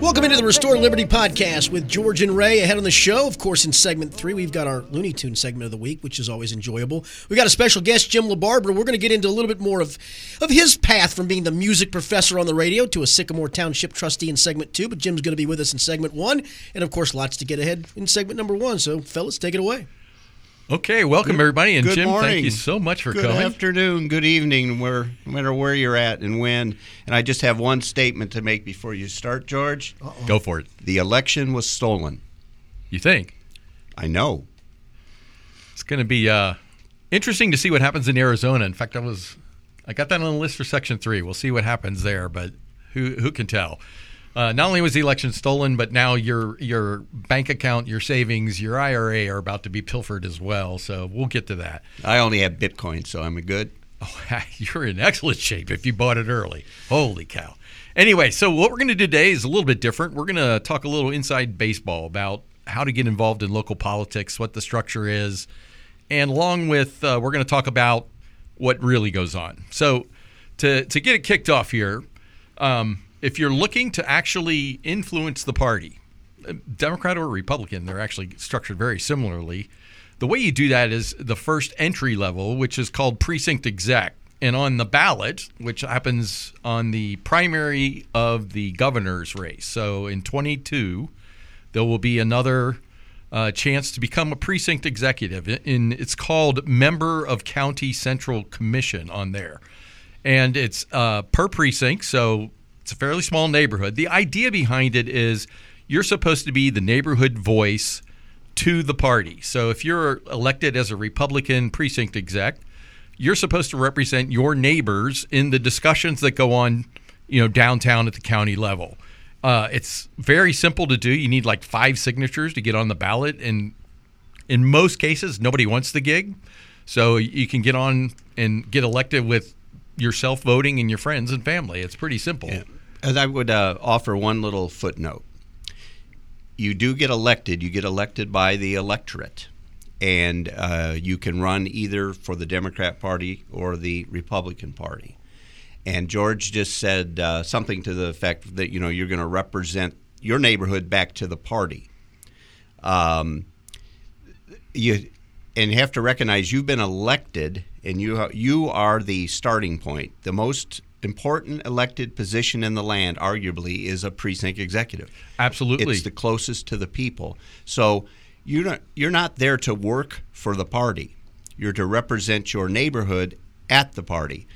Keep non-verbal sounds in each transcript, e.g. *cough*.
Welcome into the Restore Liberty podcast with George and Ray. Ahead on the show, of course, in segment three, we've got our Looney Tune segment of the week, which is always enjoyable. We got a special guest, Jim LaBarbara. We're going to get into a little bit more of, of his path from being the music professor on the radio to a Sycamore Township trustee in segment two. But Jim's going to be with us in segment one, and of course, lots to get ahead in segment number one. So, fellas, take it away. Okay, welcome Good- everybody, and Jim, thank you so much for good coming. Good afternoon, good evening, where no matter where you're at and when. And I just have one statement to make before you start, George. Go for it. The election was stolen. You think I know. it's going to be uh, interesting to see what happens in Arizona? In fact, I was I got that on the list for Section Three. We'll see what happens there, but who who can tell? Uh, not only was the election stolen, but now your your bank account, your savings, your IRA are about to be pilfered as well. So we'll get to that. I only have Bitcoin, so I'm a good. Oh, *laughs* you're in excellent shape if you bought it early. Holy cow. Anyway, so what we're going to do today is a little bit different. We're going to talk a little inside baseball about how to get involved in local politics, what the structure is, and along with, uh, we're going to talk about what really goes on. So, to, to get it kicked off here, um, if you're looking to actually influence the party, uh, Democrat or Republican, they're actually structured very similarly. The way you do that is the first entry level, which is called precinct exec. And on the ballot, which happens on the primary of the governor's race. So in 22, there will be another uh, chance to become a precinct executive. In it's called member of county central commission on there, and it's uh, per precinct. So it's a fairly small neighborhood. The idea behind it is you're supposed to be the neighborhood voice to the party. So if you're elected as a Republican precinct exec, you're supposed to represent your neighbors in the discussions that go on, you know, downtown at the county level. Uh, it's very simple to do. You need like five signatures to get on the ballot, and in most cases, nobody wants the gig, so you can get on and get elected with yourself voting and your friends and family. It's pretty simple. As I would uh, offer one little footnote. You do get elected. You get elected by the electorate, and uh, you can run either for the Democrat Party or the Republican Party. And George just said uh, something to the effect that you know you're going to represent your neighborhood back to the party. Um, you and have to recognize you've been elected, and you you are the starting point. The most important elected position in the land, arguably, is a precinct executive. Absolutely. It's the closest to the people. So you're not you're not there to work for the party. You're to represent your neighborhood at the party.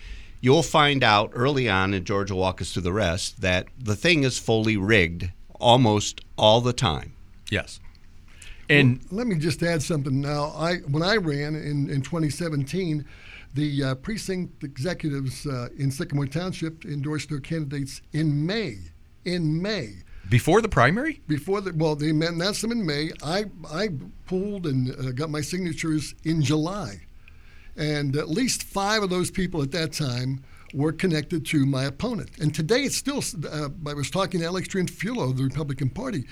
You'll find out early on, and George will walk us through the rest, that the thing is fully rigged almost all the time. yes. And Let me just add something now. I when I ran in, in 2017, the uh, precinct executives uh, in Sycamore Township endorsed their candidates in May. In May, before the primary, before the well, they announced them in May. I I pulled and uh, got my signatures in July, and at least five of those people at that time were connected to my opponent. And today it's still. Uh, I was talking to Alex Triantafilou of the Republican Party.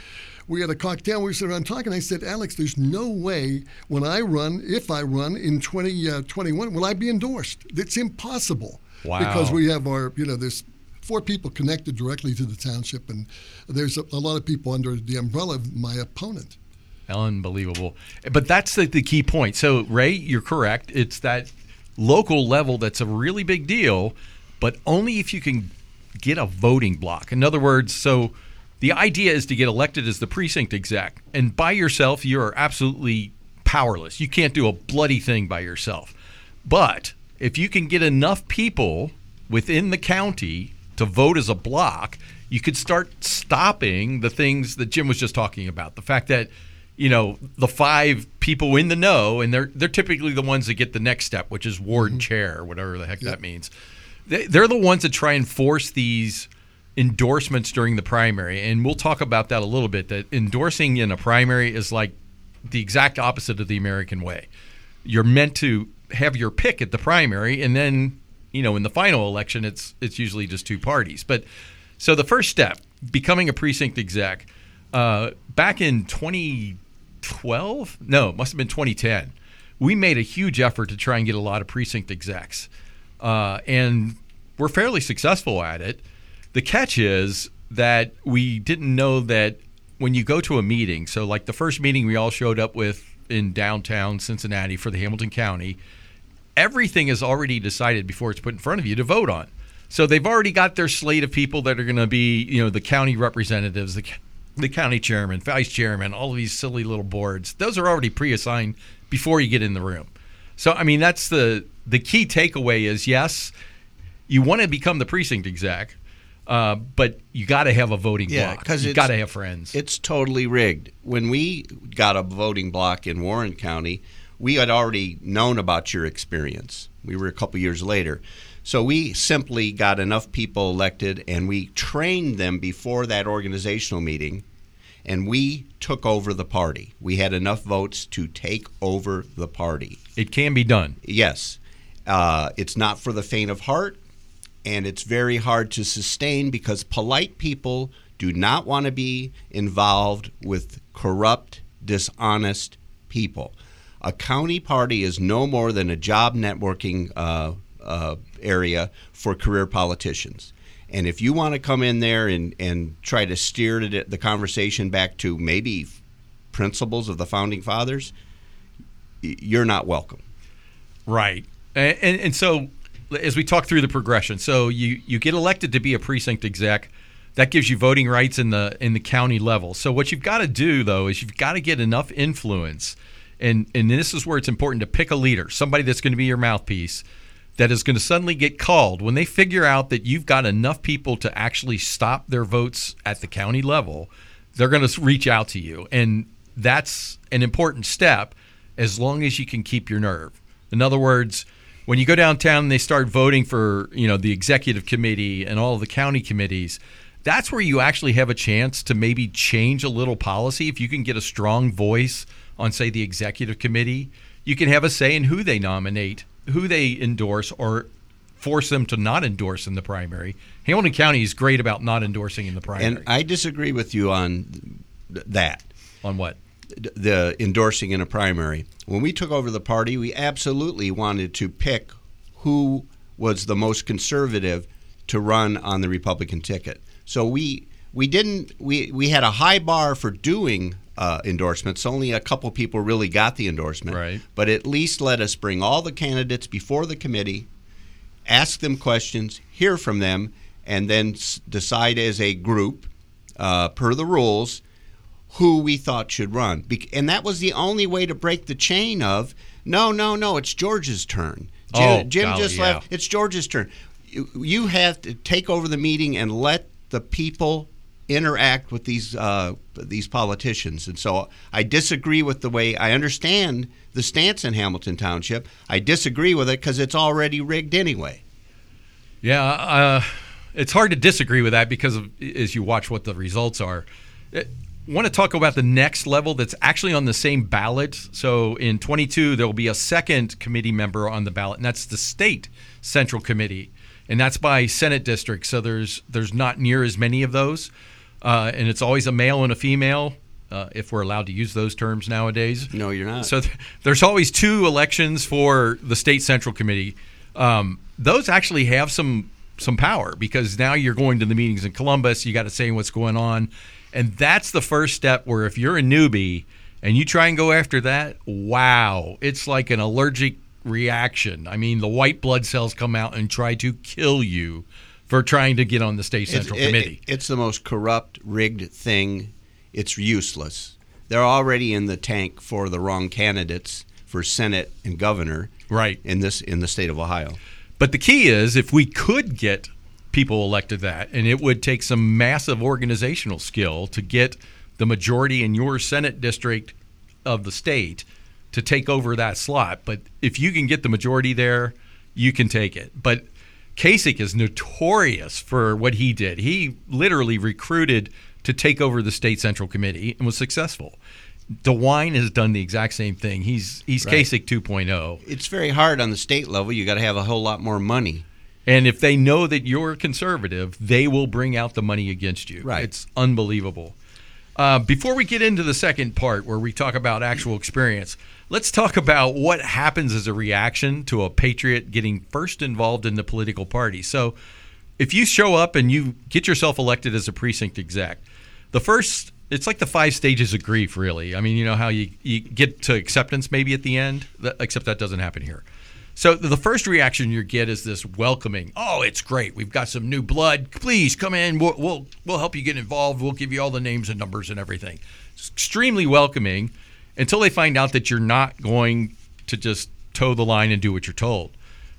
We had a cocktail. We sat around talking. I said, Alex, there's no way when I run, if I run in 2021, will I be endorsed? It's impossible. Wow. Because we have our, you know, there's four people connected directly to the township, and there's a, a lot of people under the umbrella of my opponent. Unbelievable. But that's the, the key point. So, Ray, you're correct. It's that local level that's a really big deal, but only if you can get a voting block. In other words, so the idea is to get elected as the precinct exec, and by yourself, you're absolutely powerless. You can't do a bloody thing by yourself. But if you can get enough people within the county to vote as a block, you could start stopping the things that Jim was just talking about. The fact that you know the five people in the know, and they're they're typically the ones that get the next step, which is ward chair, whatever the heck that means. They, they're the ones that try and force these endorsements during the primary, and we'll talk about that a little bit. That endorsing in a primary is like the exact opposite of the American way. You're meant to have your pick at the primary, and then you know in the final election, it's it's usually just two parties. But so the first step, becoming a precinct exec, uh, back in 2012, no, it must have been 2010. We made a huge effort to try and get a lot of precinct execs, uh, and we're fairly successful at it. The catch is that we didn't know that when you go to a meeting, so like the first meeting we all showed up with in downtown Cincinnati for the Hamilton County, everything is already decided before it's put in front of you to vote on. So they've already got their slate of people that are going to be, you know, the county representatives, the, the county chairman, vice chairman, all of these silly little boards. Those are already pre-assigned before you get in the room. So I mean, that's the the key takeaway is yes, you want to become the precinct exec, uh, but you got to have a voting Yeah, block. 'cause you got to have friends. It's totally rigged. When we got a voting block in Warren County, we had already known about your experience. We were a couple years later. So we simply got enough people elected and we trained them before that organizational meeting and we took over the party. We had enough votes to take over the party. it can be done. Yes. Uh, it's not for the faint of heart, and it's very hard to sustain because polite people do not want to be involved with corrupt, dishonest people. A county party is no more than a job networking uh, uh, area for career politicians. And if you want to come in there and, and try to steer the, conversation back to maybe principles of the founding fathers, you're not welcome. Right. And, and, and so as we talk through the progression, so you, you get elected to be a precinct exec. That gives you voting rights in the in the county level. So what you've got to do though is you've got to get enough influence, and and this is where it's important to pick a leader, somebody that's going to be your mouthpiece, that is going to suddenly get called when they figure out that you've got enough people to actually stop their votes at the county level. They're going to reach out to you, and that's an important step as long as you can keep your nerve. In other words, when you go downtown and they start voting for, you know, the executive committee and all the county committees, that's where you actually have a chance to maybe change a little policy. If you can get a strong voice on, say, the executive committee, you can have a say in who they nominate, who they endorse, or force them to not endorse in the primary. Hamilton County is great about not endorsing in the primary. And I disagree with you on that. on what? The endorsing in a primary. When we took over the party, we absolutely wanted to pick who was the most conservative to run on the Republican ticket. So we we didn't we we had a high bar for doing uh, endorsements. Only a couple people really got the endorsement. Right. But at least let us bring all the candidates before the committee, ask them questions, hear from them, and then s- decide as a group, uh, per the rules, who we thought should run. Bec- and that was the only way to break the chain of no, no, no, it's George's turn. Jim, Oh, Jim golly, just yeah. left. It's George's turn. You, you have to take over the meeting and let the people interact with these uh, these politicians. And so I disagree with the way I understand the stance in Hamilton Township. I disagree with it because it's already rigged anyway. Yeah, uh, it's hard to disagree with that because of, as you watch what the results are. I want to talk about the next level that's actually on the same ballot. So in 22, there will be a second committee member on the ballot, and that's the state central committee, and that's by Senate district. So there's there's not near as many of those, uh, and it's always a male and a female, uh, if we're allowed to use those terms nowadays. No, you're not. So th- there's always two elections for the state central committee. Um, those actually have some some power because now you're going to the meetings in Columbus. You got to say what's going on, and that's the first step. Where if you're a newbie and you try and go after that, wow, it's like an allergic reaction. I mean, the white blood cells come out and try to kill you for trying to get on the state central It's- it- committee. it's the most corrupt, rigged thing. It's useless. They're already in the tank for the wrong candidates for Senate and governor right. in this in the state of Ohio. But the key is if we could get people elected that, and it would take some massive organizational skill to get the majority in your Senate district of the state to take over that slot. But if you can get the majority there, you can take it. But Kasich is notorious for what he did. He literally recruited to take over the state central committee and was successful. DeWine has done the exact same thing. He's he's Right. Kasich 2.0. It's very hard on the state level. You got to have a whole lot more money. And if they know that you're conservative, they will bring out the money against you. Right. It's unbelievable. Uh, before we get into the second part where we talk about actual experience, let's talk about what happens as a reaction to a patriot getting first involved in the political party. So, if you show up and you get yourself elected as a precinct exec, the first it's like the five stages of grief, really. I mean, you know how you, you get to acceptance maybe at the end, except that doesn't happen here. So the first reaction you get is this welcoming. Oh, it's great. We've got some new blood. Please come in. We'll, we'll, we'll help you get involved. We'll give you all the names and numbers and everything. It's extremely welcoming until they find out that you're not going to just toe the line and do what you're told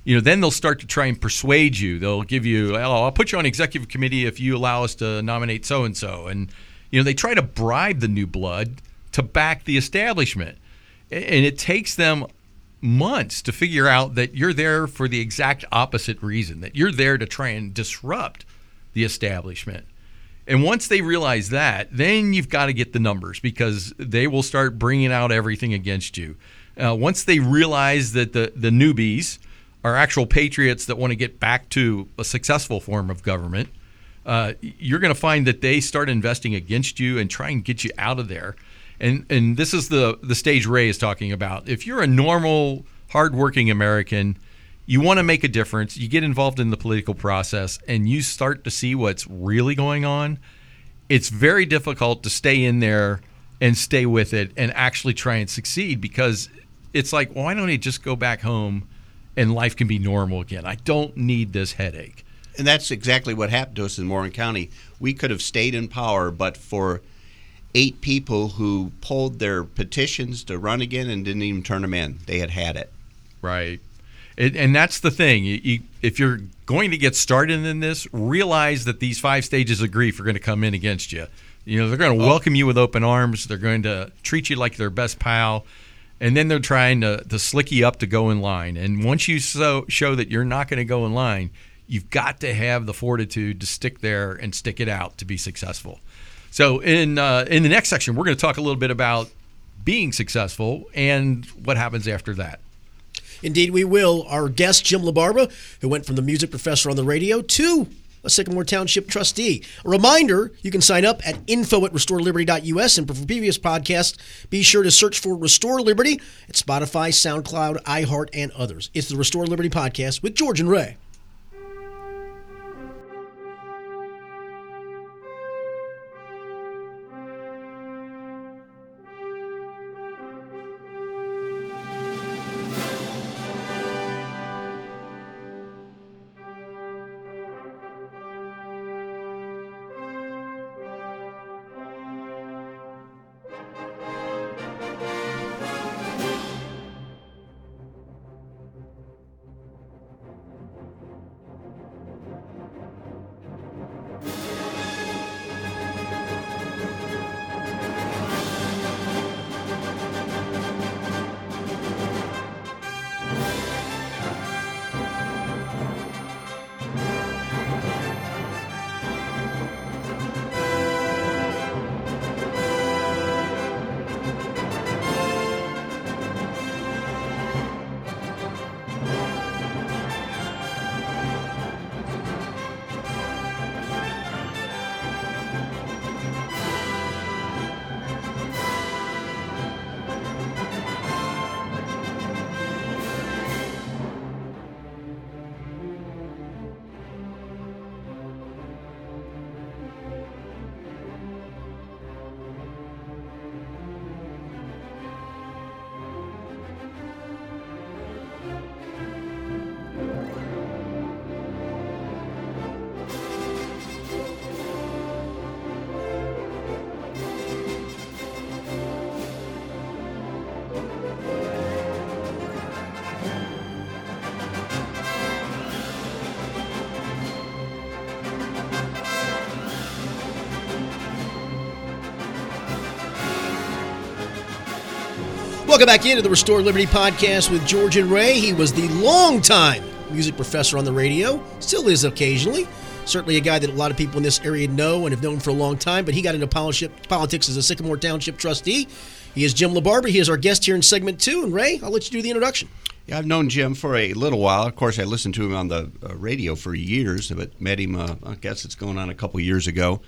you know, then they'll start to try and persuade you. They'll give you, oh, I'll put you on executive committee if you allow us to nominate so and so. And, you know, they try to bribe the new blood to back the establishment. And it takes them months to figure out that you're there for the exact opposite reason, that you're there to try and disrupt the establishment. And once they realize that, then you've got to get the numbers because they will start bringing out everything against you. Uh, once they realize that the, the newbies, are actual patriots that want to get back to a successful form of government, uh, you're going to find that they start investing against you and try and get you out of there. And and this is the the stage Ray is talking about. If you're a normal, hardworking American, you want to make a difference. You get involved in the political process, and you start to see what's really going on. It's very difficult to stay in there and stay with it and actually try and succeed because it's like, why don't he just go back home? and life can be normal again. I don't need this headache. And that's exactly what happened to us in Warren County. We could have stayed in power, but for eight people who pulled their petitions to run again and didn't even turn them in. They had had it. Right. It, and that's the thing. You, you, if you're going to get started in this, realize that these five stages of grief are going to come in against you. You know, they're going to oh. welcome you with open arms. They're going to treat you like their best pal and then they're trying to, to slick you up to go in line. And once you so, show that you're not going to go in line, you've got to have the fortitude to stick there and stick it out to be successful. So in uh, in the next section, we're going to talk a little bit about being successful and what happens after that. Indeed, we will. Our guest, Jim LaBarbara, who went from the music professor on the radio to a Sycamore Township trustee. A reminder you can sign up at info at restoreliberty.us. And for previous podcasts, be sure to search for Restore Liberty at Spotify, SoundCloud, iHeart, and others. It's the Restore Liberty Podcast with George and Ray. Welcome back into the Restore Liberty podcast with George and Ray. He was the longtime music professor on the radio, still is occasionally. Certainly a guy that a lot of people in this area know and have known for a long time, but he got into politics as a Sycamore Township trustee. He is Jim LaBarbara. He is our guest here in segment two. And Ray, I'll let you do the introduction. Yeah, I've known Jim for a little while. Of course, I listened to him on the uh, radio for years, but met him, uh, I guess it's going on a couple years ago.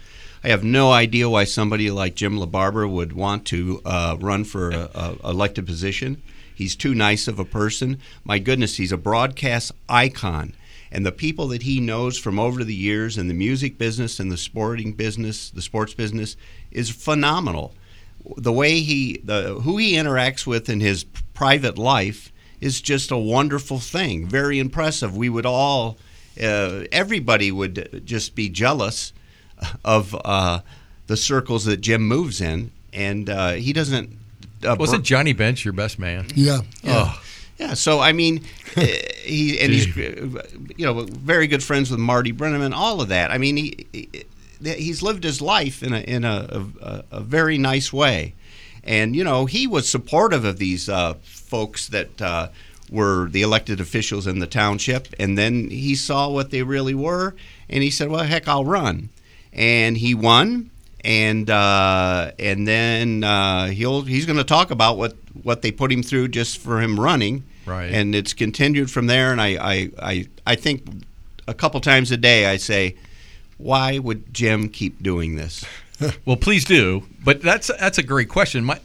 I have no idea why somebody like Jim LaBarbara would want to uh, run for a, a elected position. He's too nice of a person. My goodness, he's a broadcast icon. And the people that he knows from over the years in the music business and the sporting business, the sports business, is phenomenal. The way he, the who he interacts with in his private life is just a wonderful thing. Very impressive. We would all, uh, everybody would just be jealous of uh, the circles that Jim moves in, and uh, he doesn't. Uh, Wasn't Johnny Bench your best man? Yeah. yeah. Oh, Yeah, so I mean, uh, he and he's uh, you know very good friends with Marty Brennaman, all of that. I mean, he, he he's lived his life in a in a, a, a very nice way, and you know he was supportive of these uh, folks that uh, were the elected officials in the township, and then he saw what they really were, and he said, "Well, heck, I'll run," and he won. And uh, and then uh, he'll he's going to talk about what, what they put him through just for him running, Right. And it's continued from there. And I, I, I, I think a couple times a day I say, why would Jim keep doing this? *laughs* well, please do. But that's that's a great question. My,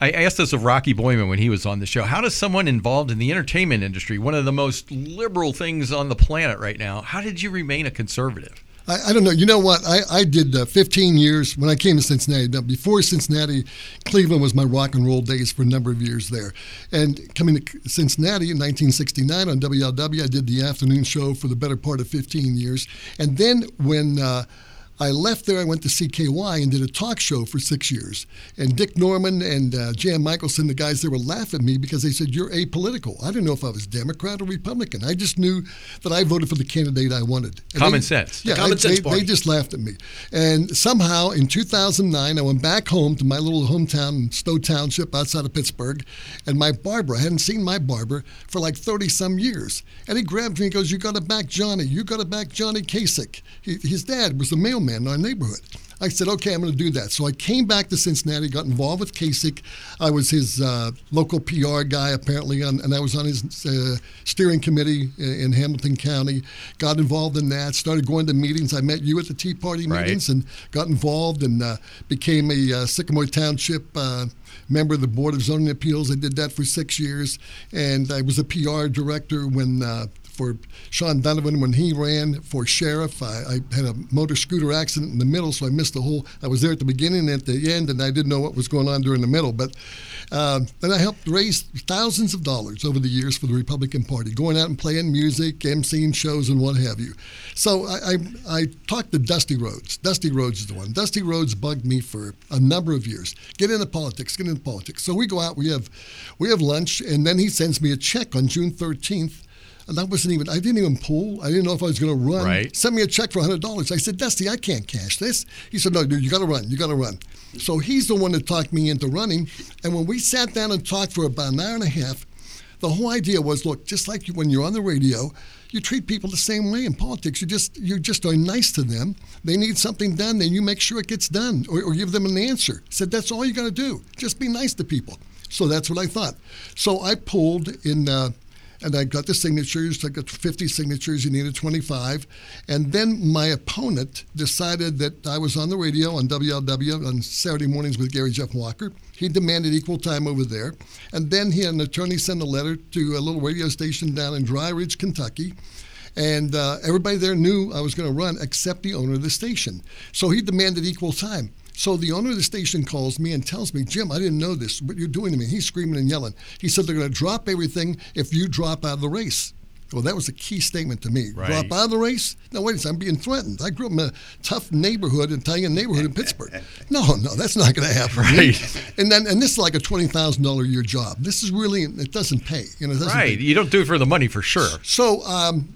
I asked this of Rocky Boiman when he was on the show. How does someone involved in the entertainment industry, one of the most liberal things on the planet right now, how did you remain a conservative? I, I don't know. You know what? I, I did uh, 15 years when I came to Cincinnati. Now, before Cincinnati, Cleveland was my rock and roll days for a number of years there. And coming to Cincinnati in 1969 on WLW, I did the afternoon show for the better part of 15 years. And then when uh, I left there. I went to CKY and did a talk show for six years. And Dick Norman and uh, Jan Michelson, the guys there, were laughing at me because they said, You're apolitical. I didn't know if I was Democrat or Republican. I just knew that I voted for the candidate I wanted. And Common they, sense. Yeah, The common I- sense they, party. they just laughed at me. And somehow in 2009, I went back home to my little hometown in Stowe Township outside of Pittsburgh. And my barber, I hadn't seen my barber for like 30 some years. And he grabbed me and goes, You got to back Johnny. You got to back Johnny Kasich. He, his dad was the mailman in our neighborhood. I said, okay, I'm going to do that. So I came back to Cincinnati, got involved with Kasich. I was his uh, local PR guy, apparently, on, and I was on his uh, steering committee in, in Hamilton County. Got involved in that, started going to meetings. I met you at the Tea Party Right. meetings and got involved and uh, became a uh, Sycamore Township uh, member of the Board of Zoning Appeals. I did that for six years. And I was a PR director when. For Sean Donovan when he ran for sheriff. I, I had a motor scooter accident in the middle, so I missed the whole. I was there at the beginning and at the end, and I didn't know what was going on during the middle. But uh, and I helped raise thousands of dollars over the years for the Republican Party, going out and playing music, emceeing shows, and what have you. So I, I, I talked to Dusty Rhodes. Dusty Rhodes is the one. Dusty Rhodes bugged me for a number of years. Get into politics. Get into politics. So we go out. We have we have lunch, and then he sends me a check on June 13th. And that wasn't even, I didn't even pull. I didn't know if I was going to run. Right. Send me a check for $100. I said, Dusty, I can't cash this. He said, No, dude, you got to run. You got to run. So he's the one that talked me into running. And when we sat down and talked for about an hour and a half, the whole idea was look, just like when you're on the radio, you treat people the same way in politics. You just you just are nice to them. They need something done, then you make sure it gets done or, or give them an answer. Said that's all you got to do. Just be nice to people. So that's what I thought. So I pulled in. Uh, and I got the signatures. I got 50 signatures. You needed 25. And then my opponent decided that I was on the radio on WLW on Saturday mornings with Gary Jeff Walker. He demanded equal time over there. And then he had an attorney send a letter to a little radio station down in Dry Ridge, Kentucky. And uh, everybody there knew I was going to run except the owner of the station. So he demanded equal time. So the owner of the station calls me and tells me, Jim, I didn't know this. What you're doing to me? He's screaming and yelling. He said they're going to drop everything if you drop out of the race. Well, that was a key statement to me. Right. Drop out of the race? No, wait a second. I'm being threatened. I grew up in a tough neighborhood, Italian neighborhood in *laughs* Pittsburgh. No, no, that's not going to happen. *laughs* Right. And then, and this is like a twenty thousand dollar a year job. This is really, it doesn't pay. You know, it doesn't pay. Right. You don't do it for the money for sure. So um,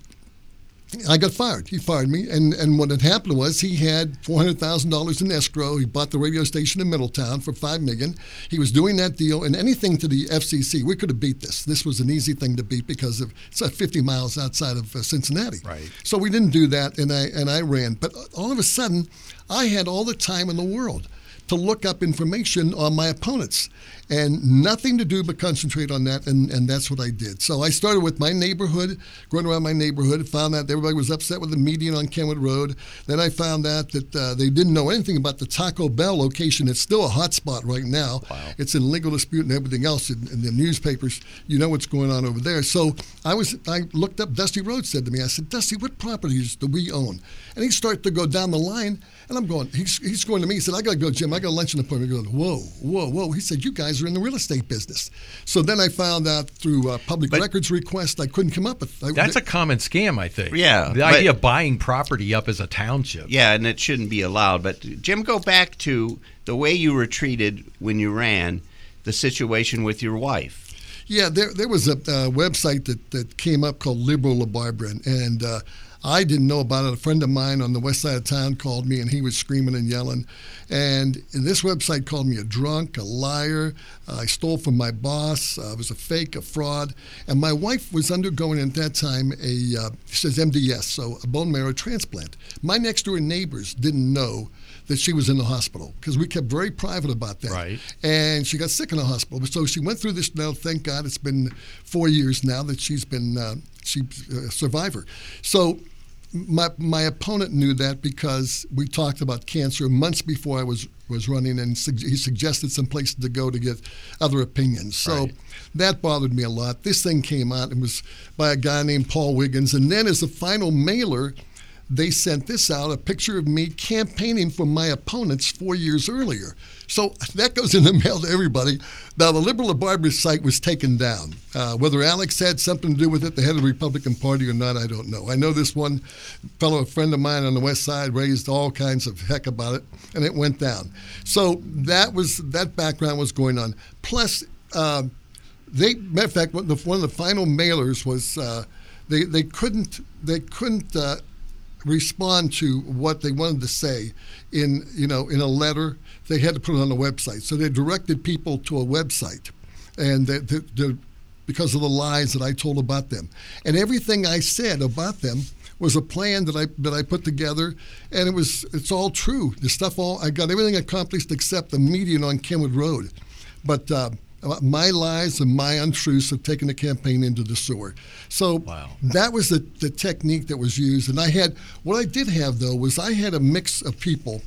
I got fired. He fired me, and, and what had happened was he had four hundred thousand dollars in escrow. He bought the radio station in Middletown for five million. He was doing that deal, and anything to the FCC, we could have beat this. This was an easy thing to beat because of it's like fifty miles outside of uh, Cincinnati. Right. So we didn't do that, and I and I ran. But all of a sudden, I had all the time in the world to look up information on my opponents and nothing to do but concentrate on that and, and that's what i did. So i started with my neighborhood going around my neighborhood found out everybody was upset with the median on kenwood road. Then i found out that uh, they didn't know anything about the taco bell location. It's still a hot spot right now. Wow. it's in legal dispute and everything else in, in the newspapers. You know what's going on over there. So i was i looked up dusty rhodes said to me i said dusty what properties do we own? And he started to go down the line and i'm going he's, he's going to me he said i gotta go jim i got a luncheon appointment. Going whoa whoa whoa. He said you guys are in the real estate business so then i found out through uh, public But- records request i couldn't come up with I, That's a common scam, I think. Yeah, The but- idea of buying property up as a township. Yeah, and it shouldn't be allowed. But Jim, go back to the way you were treated when you ran, the situation with your wife. Yeah, there, there was a uh, website that, that came up called Liberal La Barbara, and uh, I didn't know about it. A friend of mine on the west side of town called me, and he was screaming and yelling. And this website called me a drunk, a liar. Uh, I stole from my boss. Uh, I was a fake, a fraud. And my wife was undergoing at that time a, uh, she says MDS, so a bone marrow transplant. My next door neighbors didn't know that she was in the hospital because we kept very private about that Right. and she got sick in the hospital. So she went through this now. Thank God, it's been four years now that she's been uh, she's a survivor. So my my opponent knew that because we talked about cancer months before I was was running, and sug- he suggested some places to go to get other opinions. So. Right. That bothered me a lot. This thing came out and was by a guy named Paul Wiggins. And then, as a final mailer, they sent this out a picture of me campaigning for my opponents four years earlier. So that goes in the mail to everybody. Now, the Liberal of Barbara site was taken down. Uh, whether Alex had something to do with it, the head of the Republican Party, or not, I don't know. I know this one fellow, a friend of mine on the West Side, raised all kinds of heck about it, and it went down. So that was that background was going on. Plus, uh, they matter of fact one of the, one of the final mailers was uh, they they couldn't they couldn't uh, respond to what they wanted to say in you know in a letter they had to put it on the website so they directed people to a website and they, they, because of the lies that I told about them and everything I said about them was a plan that I that I put together, and it was it's all true. The stuff all I got everything accomplished except the median on Kenwood Road, but. Uh, my lies and my untruths have taken the campaign into the sewer. So Wow. that was the, the technique that was used. And I had, what I did have though was I had a mix of people.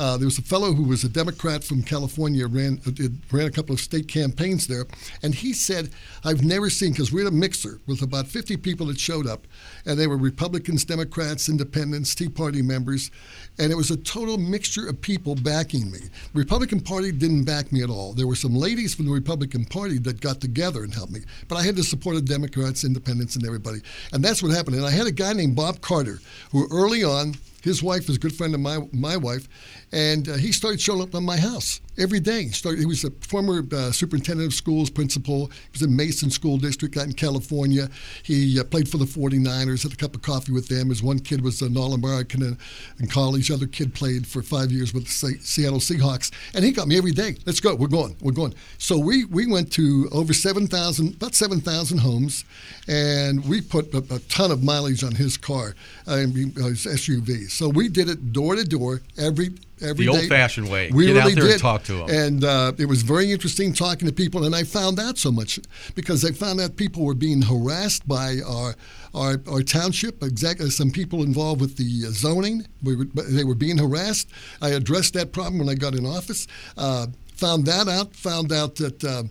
Uh, there was a fellow who was a Democrat from California, ran uh, did- ran a couple of state campaigns there, and he said, "I've never seen because we had a mixer with about 50 people that showed up, and they were Republicans, Democrats, Independents, Tea Party members, and it was a total mixture of people backing me. The Republican Party didn't back me at all. There were some ladies from the Republican Party that got together and helped me, but I had the support of Democrats, Independents, and everybody, and that's what happened. And I had a guy named Bob Carter who early on his wife is a good friend of my my wife, and uh, he started showing up on my house every day. He, started, he was a former uh, superintendent of schools, principal. He was in Mason School District out in California. He uh, played for the 49ers, had a cup of coffee with them. His one kid was an All-American in, in college. Other kid played for five years with the Se- Seattle Seahawks, and he got me every day. Let's go. We're going. We're going. So we we went to over 7,000, about 7,000 homes, and we put a, a ton of mileage on his car, uh, his SUV. So we did it door to door every every The day. old-fashioned way. We Get out really there and did. talk to 'em. And uh, it was very interesting talking to people, and I found out so much because I found out people were being harassed by our our, our township. Exactly, some people involved with the uh, zoning. We were, they were being harassed. I addressed that problem when I got in office. Uh, found that out. Found out that. Uh,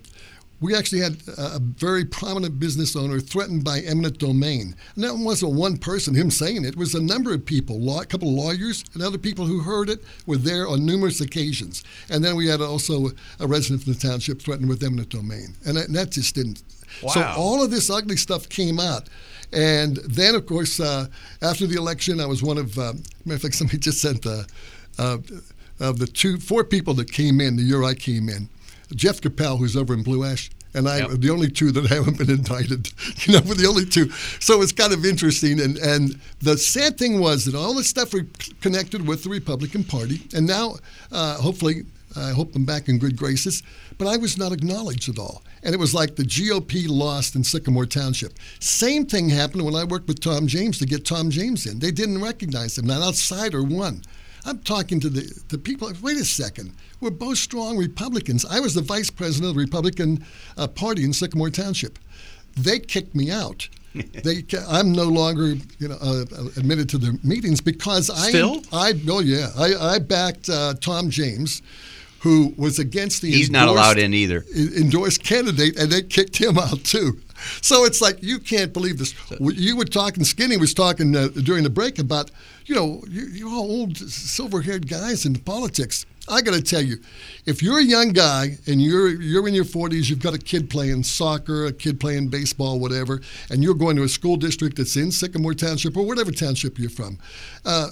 we actually had a very prominent business owner threatened by eminent domain. And that wasn't one person, him saying it. It was a number of people, law, a couple of lawyers and other people who heard it were there on numerous occasions. And then we had also a resident from the township threatened with eminent domain. And that, and that just didn't. Wow. So all of this ugly stuff came out. And then, of course, uh, after the election, I was one of, um, matter of fact, *laughs* somebody just sent uh, uh, of the two, four people that came in the year I came in. Jeff Capel, who's over in Blue Ash, and I Yep. are the only two that *laughs* haven't been indicted. *laughs* You know, we're the only two. So it's kind of interesting. And, and the sad thing was that all this stuff were connected with the Republican Party. And now, uh, hopefully, I hope I'm back in good graces. But I was not acknowledged at all. And it was like the GOP lost in Sycamore Township. Same thing happened when I worked with Tom James to get Tom James in. They didn't recognize him. An outsider won. I'm talking to the, the people. Wait a second. We're both strong Republicans. I was the vice president of the Republican uh, Party in Sycamore Township. They kicked me out. *laughs* they, I'm no longer, you know, uh, admitted to the meetings because I, Still? I, oh yeah, I, I backed uh, Tom James, who was against the. He's not allowed in either. endorsed candidate, and they kicked him out too. So it's like you can't believe this. You were talking. Skinny was talking uh, during the break about, you know, you, you're all old, silver-haired guys in politics. I got to tell you, if you're a young guy and you're you're in your 40s, you've got a kid playing soccer, a kid playing baseball, whatever, and you're going to a school district that's in Sycamore Township or whatever township you're from. Uh,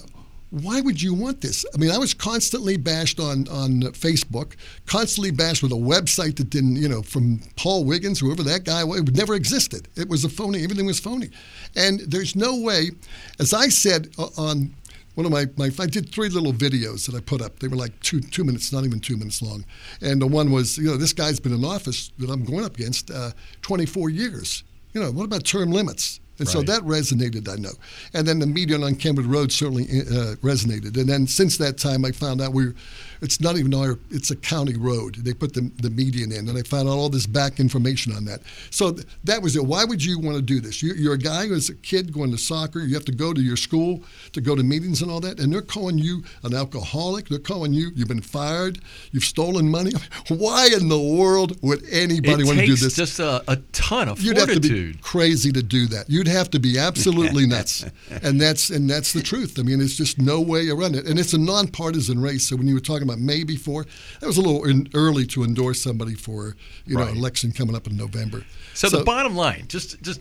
why would you want this? I mean, I was constantly bashed on on Facebook, constantly bashed with a website that didn't, you know, from Paul Wiggins, whoever that guy was, it never existed. It was a phony. Everything was phony, and there's no way. As I said uh, on one of my, my I did three little videos that I put up. They were like two two minutes, not even two minutes long. And the one was, you know, this guy's been in office that I'm going up against uh, 24 years. You know, what about term limits? And so that resonated, I know. And then the median on Kenwood Road certainly uh, resonated. And then since that time, I found out we're, it's not even our, it's a county road. They put the, the median in, and I found out all this back information on that. So th- that was it. Why would you want to do this? You, you're a guy who's a kid going to soccer. You have to go to your school to go to meetings and all that, and they're calling you an alcoholic. They're calling you, you've been fired, you've stolen money. *laughs* Why in the world would anybody it want to do this? just a, a ton of You'd have to be crazy to do that. You'd have to be absolutely nuts, and that's and that's the truth. I mean, it's just no way around it, and it's a nonpartisan race. So when you were talking about May before, that was a little in, early to endorse somebody for you know Right. election coming up in November. So, the bottom line, just just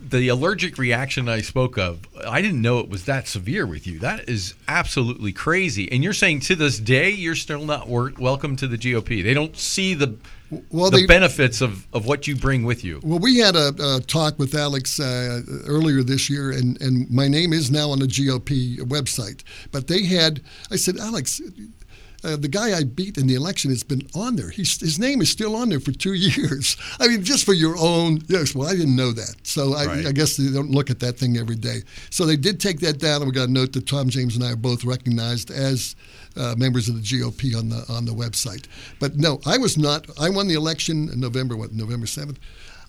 the allergic reaction I spoke of, I didn't know it was that severe with you. That is absolutely crazy. And you're saying to this day you're still not welcome to the GOP. They don't see the Well, the they- benefits of, of what you bring with you. Well, we had a, a talk with Alex uh, earlier this year, and, and my name is now on the GOP website. But they had, I said, Alex, uh, the guy I beat in the election has been on there. He's, his name is still on there for two *laughs* years. I mean, just for your own. Yes, well, I didn't know that. So I, Right. I guess they don't look at that thing every day. So they did take that down, and we got a note that Tom James and I are both recognized as uh, members of the GOP on the on the website. But no, I was not. I won the election in November. What November seventh?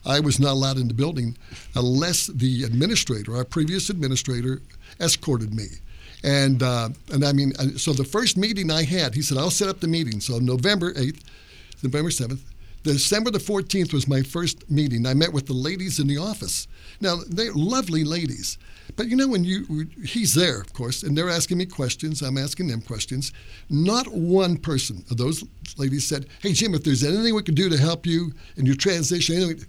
I was not allowed in the building unless the administrator, our previous administrator, escorted me. And uh, and I mean, uh, so the first meeting I had, he said, "I'll set up the meeting." So November eighth, November seventh, December the fourteenth was my first meeting. I met with the ladies in the office. Now they're lovely ladies, but you know when you he's there, of course, and they're asking me questions. I'm asking them questions. Not one person of those ladies said, "Hey Jim, if there's anything we can do to help you in your transition, anything,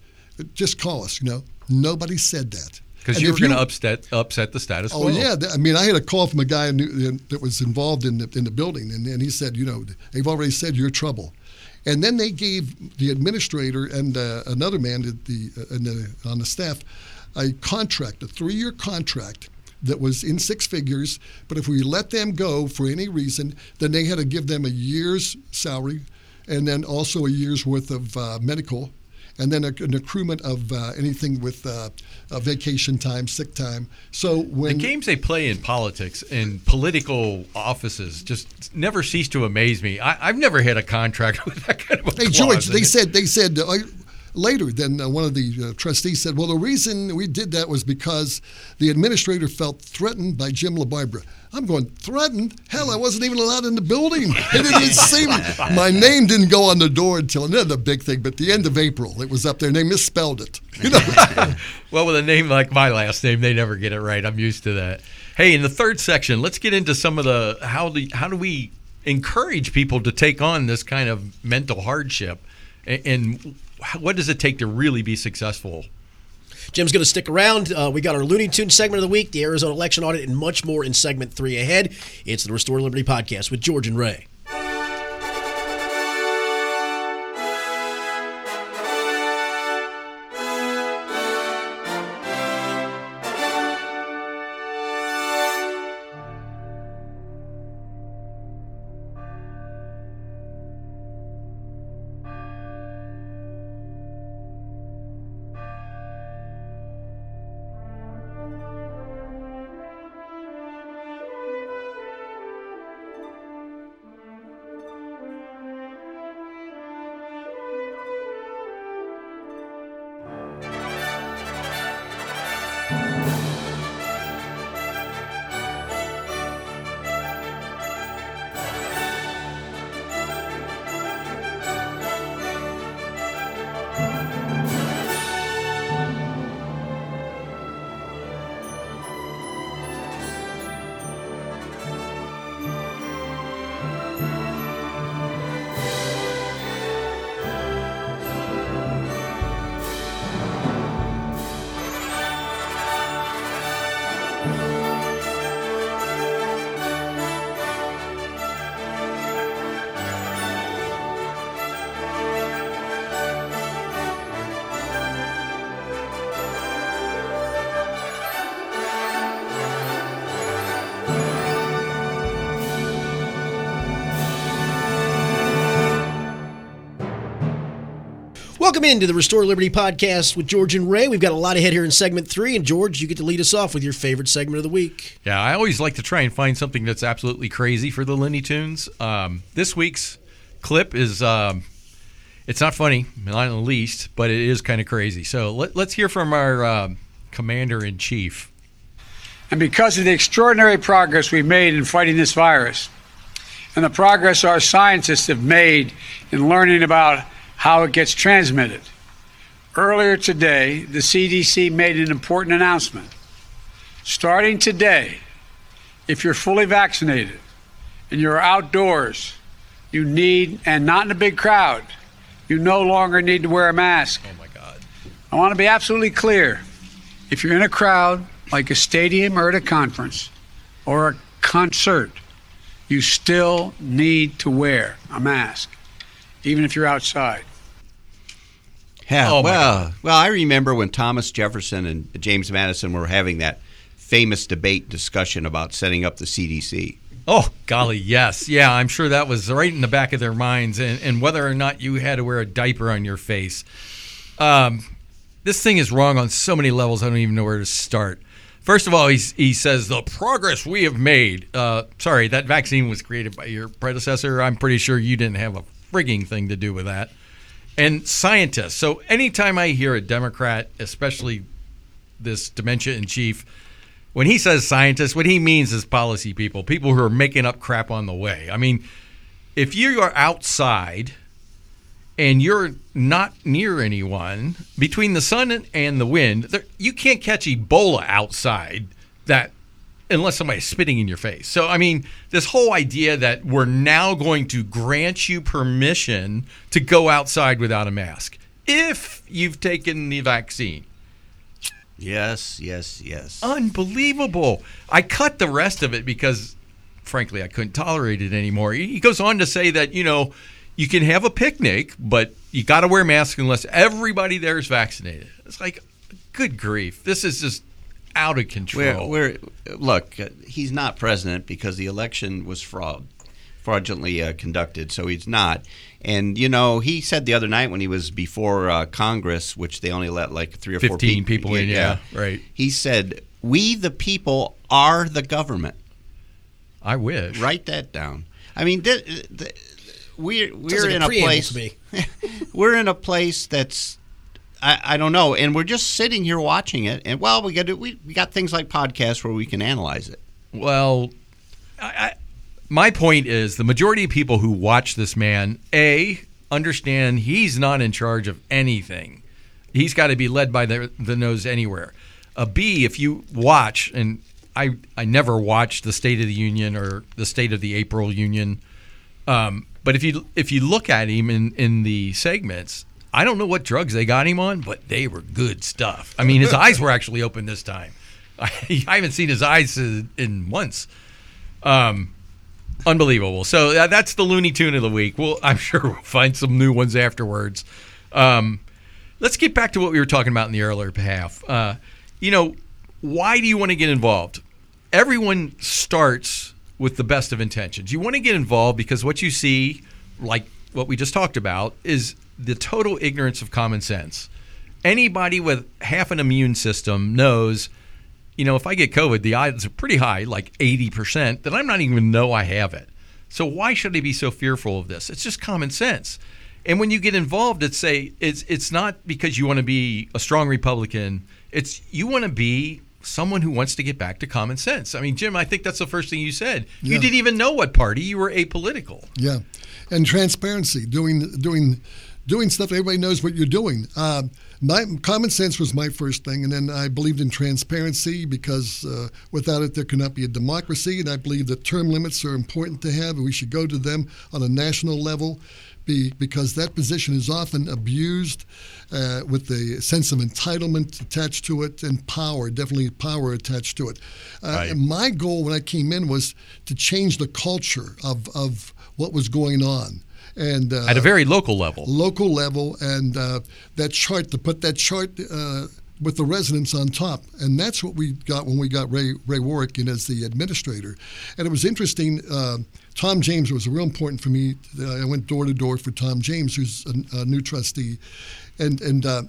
just call us." You know, nobody said that. Because you if were going to upset upset the status quo. Oh yeah, I mean, I had a call from a guy that was involved in the, in the building, and, and he said, you know, they've already said you're trouble. And then they gave the administrator and uh, another man the, uh, in the, on the staff a contract, a three-year contract that was in six figures. But if we let them go for any reason, then they had to give them a year's salary, and then also a year's worth of uh, medical and then a, an accruement of uh, anything with uh, vacation time, sick time. So when The games they play in politics and political offices just never cease to amaze me. I, I've never had a contract *laughs* with that kind of a hey George, they said they said uh, later. Then uh, one of the uh, trustees said, "Well, the reason we did that was because the administrator felt threatened by Jim LaBarbara." I'm going threatened. Hell, I wasn't even allowed in the building. They didn't even see me. *laughs* My name didn't go on the door until another big thing, but the end of April it was up there, and they misspelled it. *laughs* You know. *laughs* Well, with a name like my last name, they never get it right. I'm used to that. Hey, in the third section, let's get into some of the how do how do we encourage people to take on this kind of mental hardship, and, and what does it take to really be successful? Jim's going to stick around. Uh, we got our Looney Tune segment of the week, the Arizona election audit, and much more in segment three ahead. It's the Restore Liberty podcast with George and Ray. Welcome into the Restore Liberty podcast with George and Ray. We've got a lot ahead here in segment three, and George, you get to lead us off with your favorite segment of the week. Yeah, I always like to try and find something that's absolutely crazy for the Looney Tunes. Um, this week's clip is um, it's not funny, not in the least, but it is kind of crazy. So let, us hear from our um, commander in chief. And because of the extraordinary progress we've made in fighting this virus, and the progress our scientists have made in learning about how it gets transmitted. Earlier today, the CDC made an important announcement. Starting today, if you're fully vaccinated and you're outdoors, you need, and not in a big crowd, you no longer need to wear a mask. Oh my God. I want to be absolutely clear. If you're in a crowd, like a stadium or at a conference or a concert, you still need to wear a mask, even if you're outside. Yeah, oh well, well, I remember when Thomas Jefferson and James Madison were having that famous debate discussion about setting up the CDC. Oh, golly, yes. Yeah, I'm sure that was right in the back of their minds, and, and whether or not you had to wear a diaper on your face. Um, this thing is wrong on so many levels, I don't even know where to start. First of all, he's, he says, the progress we have made. Uh, sorry, that vaccine was created by your predecessor. I'm pretty sure you didn't have a frigging thing to do with that and scientists. So anytime I hear a Democrat, especially this dementia in chief, when he says scientists, what he means is policy people, people who are making up crap on the way. I mean, if you are outside and you're not near anyone between the sun and the wind, there, you can't catch Ebola outside that unless somebody's spitting in your face. So, I mean, this whole idea that we're now going to grant you permission to go outside without a mask if you've taken the vaccine. Yes, yes, yes. Unbelievable. I cut the rest of it because, frankly, I couldn't tolerate it anymore. He goes on to say that, you know, you can have a picnic, but you got to wear masks unless everybody there is vaccinated. It's like, good grief. This is just out of control. We're, we're, look, uh, he's not president because the election was fraud, fraudulently uh, conducted, so he's not. And you know, he said the other night when he was before uh, Congress, which they only let like three or four people, people in, yeah, yeah, right. He said, "We the people are the government." I wish. Write that down. I mean, th- th- we're we're like in a, a place. *laughs* we're in a place that's I, I don't know. And we're just sitting here watching it. And well, we got to, we, we got things like podcasts where we can analyze it. Well, I, I, my point is the majority of people who watch this man, A, understand he's not in charge of anything. He's got to be led by the, the nose anywhere. A B, if you watch, and I, I never watched the State of the Union or the State of the April Union, um, but if you if you look at him in, in the segments, I don't know what drugs they got him on, but they were good stuff. I mean, his *laughs* eyes were actually open this time. I, *laughs* I haven't seen his eyes in, in months. Um, unbelievable. So uh, that's the Looney Tune of the week. Well, I'm *laughs* sure we'll find some new ones afterwards. Um, let's get back to what we were talking about in the earlier half. Uh, you know, why do you want to get involved? Everyone starts with the best of intentions. You want to get involved because what you see, like what we just talked about, is the total ignorance of common sense. Anybody with half an immune system knows, you know, if I get COVID, the odds are pretty high, like 80%, that I'm not even know I have it. So why should I be so fearful of this? It's just common sense. And when you get involved, it's say it's it's not because you want to be a strong Republican. It's you want to be someone who wants to get back to common sense. I mean, Jim, I think that's the first thing you said. Yeah. You didn't even know what party you were apolitical. Yeah, and transparency, doing doing doing stuff everybody knows what you're doing. Uh, my common sense was my first thing, and then I believed in transparency because uh, without it there cannot be a democracy. And I believe that term limits are important to have, and we should go to them on a national level. Be, because that position is often abused uh, with the sense of entitlement attached to it and power, definitely power attached to it. Uh, right. my goal when I came in was to change the culture of, of what was going on and uh, at a very local level. Local level, and uh, that chart to put that chart uh, with the residents on top. And that's what we got when we got Ray, Ray Warwick in as the administrator. And it was interesting. Uh, Tom James was real important for me. Uh, I went door to door for Tom James, who's a, a new trustee. And, and uh,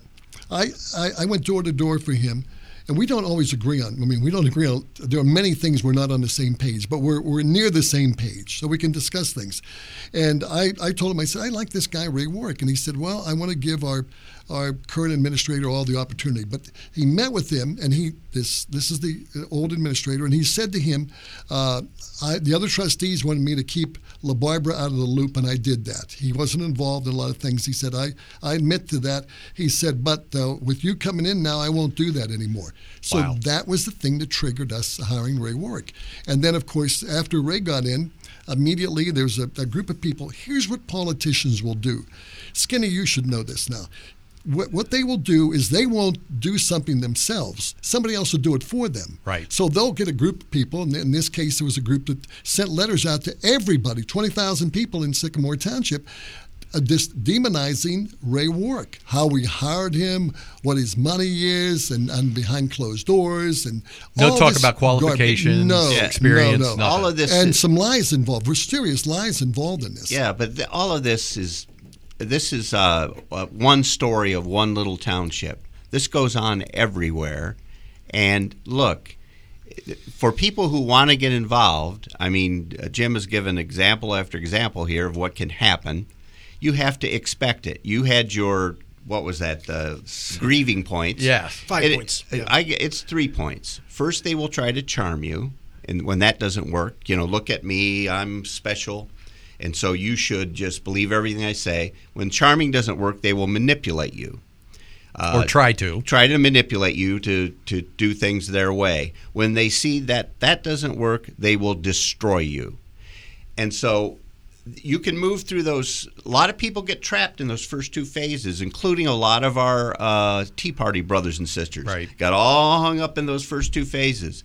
I, I, I went door to door for him and we don't always agree on. I mean, we don't agree on. There are many things we're not on the same page, but we're, we're near the same page, so we can discuss things. And I, I told him, I said, I like this guy Ray Warwick, and he said, Well, I want to give our our current administrator all the opportunity. But he met with him, and he this this is the old administrator, and he said to him, uh, I, the other trustees wanted me to keep LaBarbara out of the loop, and I did that. He wasn't involved in a lot of things. He said, I, I admit to that. He said, but uh, with you coming in now, I won't do that anymore. So Wow. that was the thing that triggered us hiring Ray Warwick. And then, of course, after Ray got in, immediately there's a, a group of people. Here's what politicians will do. Skinny, you should know this now. What, what they will do is they won't do something themselves. Somebody else will do it for them. Right. So they'll get a group of people, and in this case, there was a group that sent letters out to everybody, 20,000 people in Sycamore Township, dis- demonizing Ray Warwick, how we hired him, what his money is, and, and behind closed doors, and No all talk this about qualifications, garbage. no, experience, no, no. nothing. All of this and is- some lies involved. There's serious lies involved in this. Yeah, but th- all of this is this is uh, uh, one story of one little township. This goes on everywhere, and look. For people who want to get involved, I mean, uh, Jim has given example after example here of what can happen. You have to expect it. You had your what was that? The grieving points. Yes. Five It- points. it- Yeah. I, it's three points. First, they will try to charm you, and when that doesn't work, you know, look at me, I'm special, and so you should just believe everything I say. When charming doesn't work, they will manipulate you. Uh, or try to. try to manipulate you to, to do things their way. When they see that that doesn't work, they will destroy you. And so you can move through those. A lot of people get trapped in those first two phases, including a lot of our uh, Tea Party brothers and sisters. Right. Got all hung up in those first two phases.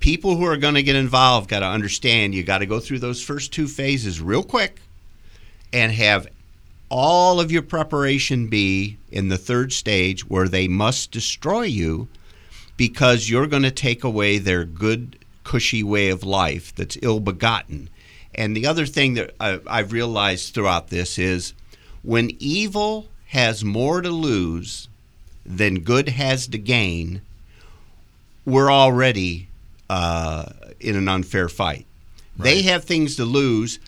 People who are going to get involved got to understand you got to go through those first two phases real quick and have all of your preparation be in the third stage where they must destroy you because you're going to take away their good, cushy way of life that's ill begotten. And the other thing that I, I've realized throughout this is when evil has more to lose than good has to gain, we're already uh, in an unfair fight. They have things to lose,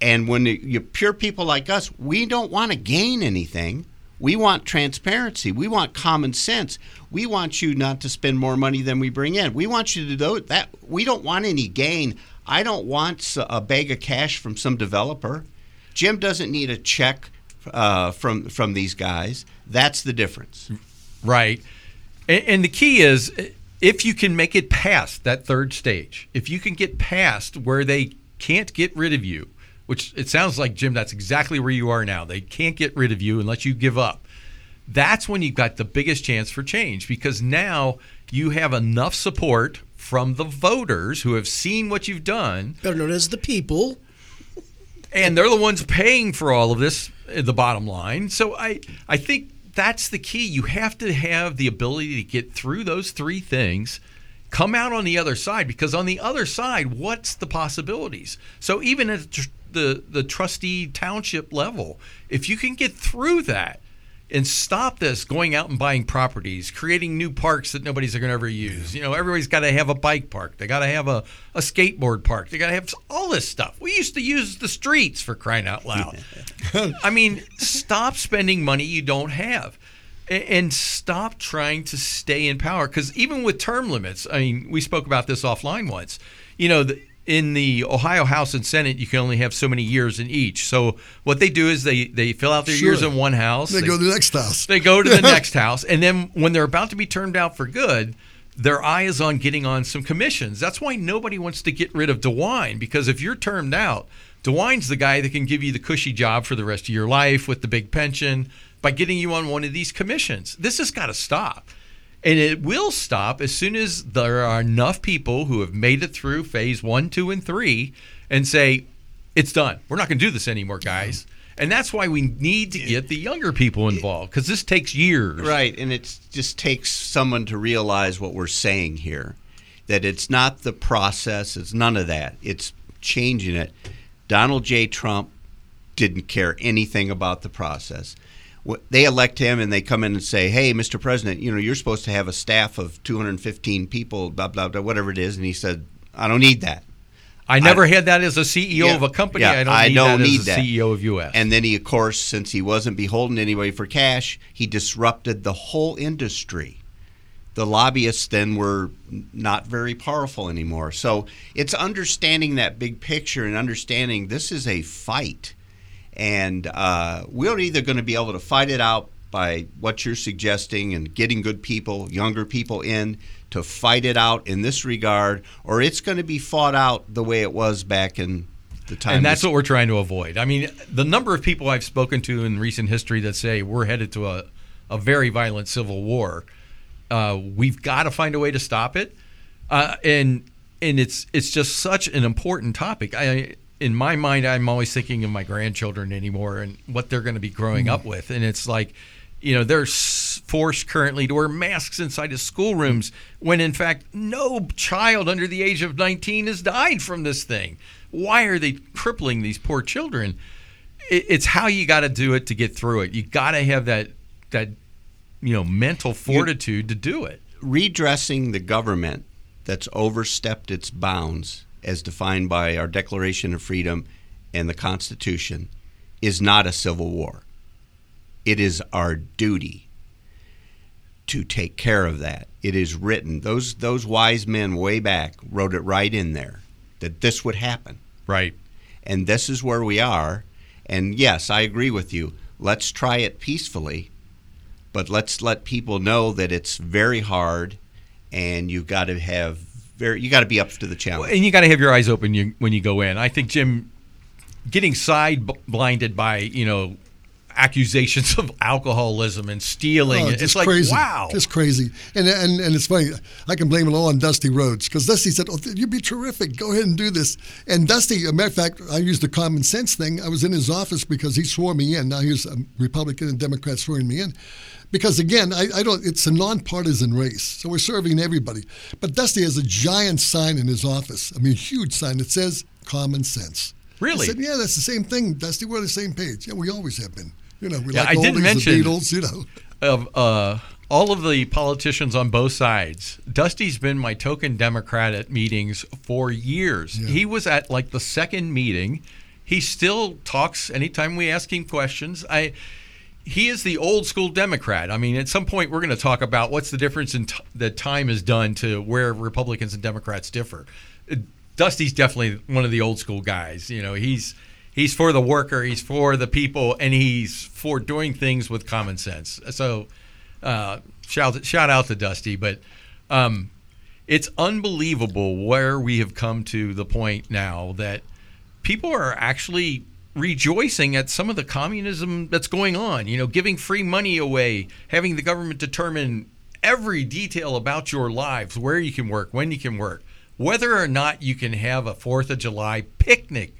and when you pure people like us, we don't want to gain anything. We want transparency. We want common sense. We want you not to spend more money than we bring in. We want you to do that. We don't want any gain. I don't want a bag of cash from some developer. Jim doesn't need a check uh, from from these guys. That's the difference. Right. And, and the key is if you can make it past that third stage, if you can get past where they can't get rid of you, which it sounds like, Jim, that's exactly where you are now. They can't get rid of you unless you give up. That's when you've got the biggest chance for change because now you have enough support from the voters who have seen what you've done. Better known as the people. and they're the ones paying for all of this uh, the bottom line. So i i think that's the key. You have to have the ability to get through those three things come out on the other side because on the other side what's the possibilities? So even at the the trustee township level if you can get through that and stop this going out and buying properties, creating new parks that nobody's going to ever use. You know, everybody's got to have a bike park. They got to have a, a skateboard park. They got to have all this stuff. We used to use the streets for crying out loud. *laughs* I mean, stop spending money you don't have. A- And stop trying to stay in power. Because even with term limits, I mean, we spoke about this offline once. You know, the, in the Ohio House and Senate, you can only have so many years in each. So what they do is they, they fill out their Sure. years in one house. They go to the next house. They go to the *laughs* next house, and then when they're about to be turned out for good, their eye is on getting on some commissions. That's why nobody wants to get rid of DeWine because if you're termed out, DeWine's the guy that can give you the cushy job for the rest of your life with the big pension by getting you on one of these commissions. This has got to stop. And it will stop as soon as there are enough people who have made it through phase one, two, and three and say, it's done. We're not going to do this anymore, guys. And that's why we need to get the younger people involved because this takes years. Right, and it just takes someone to realize what we're saying here. That it's not the process, it's none of that. It's changing it. Donald J. Trump didn't care anything about the process. They elect him and they come in and say, "Hey, Mr. President, you know you're supposed to have a staff of 215 people, blah blah blah, whatever it is." And he said, "I don't need that. I never I, had that as a CEO yeah, of a company. Yeah, I don't I need don't that need as a that. CEO of US. And then he, of course, since he wasn't beholden to anybody for cash, he disrupted the whole industry. The lobbyists then were not very powerful anymore. So it's understanding that big picture and understanding this is a fight. And uh, we're either going to be able to fight it out by what you're suggesting and getting good people, younger people in to fight it out in this regard, or it's going to be fought out the way it was back in the time. And that's what we're trying to avoid. I mean, the number of people I've spoken to in recent history that say we're headed to a, a very violent civil war, uh, we've got to find a way to stop it. Uh, and and it's it's just such an important topic. I in my mind, I'm always thinking of my grandchildren anymore and what they're going to be growing mm. up with, and it's like you know, they're forced currently to wear masks inside of schoolrooms when, in fact, no child under the age of 19 has died from this thing. Why are they crippling these poor children? It's how you got to do it to get through it. You got to have that that you know mental fortitude you, to do it. Redressing the government that's overstepped its bounds, as defined by our Declaration of Freedom and the Constitution, is not a civil war it is our duty to take care of that. It is written. Those those wise men way back wrote it right in there that this would happen. Right. And this is where we are. And yes, I agree with you. Let's try it peacefully, but let's let people know that it's very hard and you've got to have very you got to be up to the challenge. And you got to have your eyes open you, when you go in. I think Jim getting side blinded by, you know, accusations *laughs* of alcoholism and stealing. Oh, it's like crazy. wow, just crazy. And and and it's funny. I can blame it all on Dusty Rhodes because Dusty said, "Oh, you'd be terrific. Go ahead and do this." And Dusty, a matter of fact, I used the common sense thing. I was in his office because he swore me in. Now he's a Republican and Democrat swearing me in because again, I, I, don't. It's a nonpartisan race, so we're serving everybody. But Dusty has a giant sign in his office. I mean, a huge sign that says "Common Sense." Really? I said, yeah, that's the same thing, Dusty. We're on the same page. Yeah, we always have been. You know, we yeah, like I didn't mention the Beatles. You know, of uh, all of the politicians on both sides. Dusty's been my token Democrat at meetings for years. Yeah. He was at like the second meeting. He still talks anytime we ask him questions. I he is the old school Democrat. I mean, at some point we're going to talk about what's the difference in t- that time has done to where Republicans and Democrats differ. Dusty's definitely one of the old school guys. You know, he's he's for the worker, he's for the people, and he's for doing things with common sense. So, uh, shout shout out to Dusty, but um, it's unbelievable where we have come to the point now that people are actually rejoicing at some of the communism that's going on. You know, giving free money away, having the government determine every detail about your lives, where you can work, when you can work, whether or not you can have a Fourth of July picnic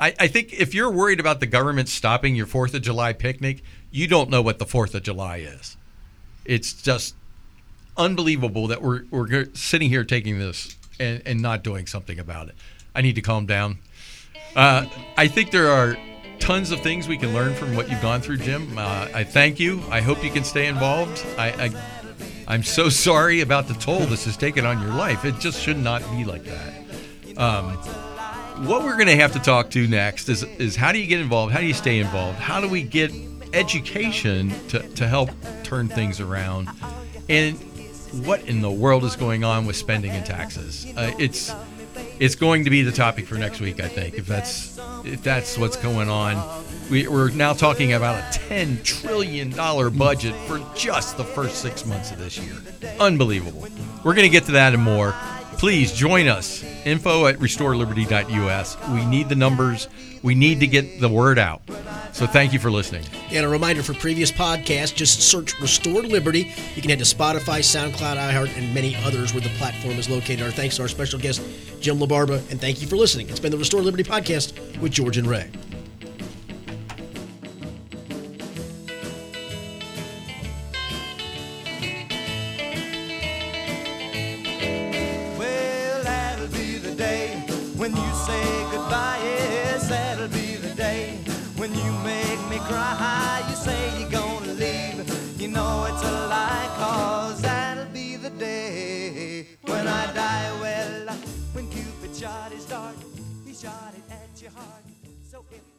I, I think if you're worried about the government stopping your Fourth of July picnic, you don't know what the Fourth of July is. It's just unbelievable that we're we're sitting here taking this and, and not doing something about it. I need to calm down. Uh, I think there are tons of things we can learn from what you've gone through, Jim. Uh, I thank you. I hope you can stay involved. I, I am so *laughs* sorry about the toll this has taken on your life. It just should not be like that. Um, what we're going to have to talk to next is is how do you get involved? How do you stay involved? How do we get education to, to help turn things around? And what in the world is going on with spending and taxes? Uh, it's it's going to be the topic for next week, I think. If that's if that's what's going on, we, are now talking about a ten trillion dollar budget for just the first six months of this year. Unbelievable. We're going to get to that and more please join us. Info at restoreliberty.us. We need the numbers. We need to get the word out. So thank you for listening. And a reminder for previous podcasts, just search Restore Liberty. You can head to Spotify, SoundCloud, iHeart, and many others where the platform is located. Our thanks to our special guest, Jim LaBarbara, and thank you for listening. It's been the Restore Liberty podcast with George and Ray. Heart. So if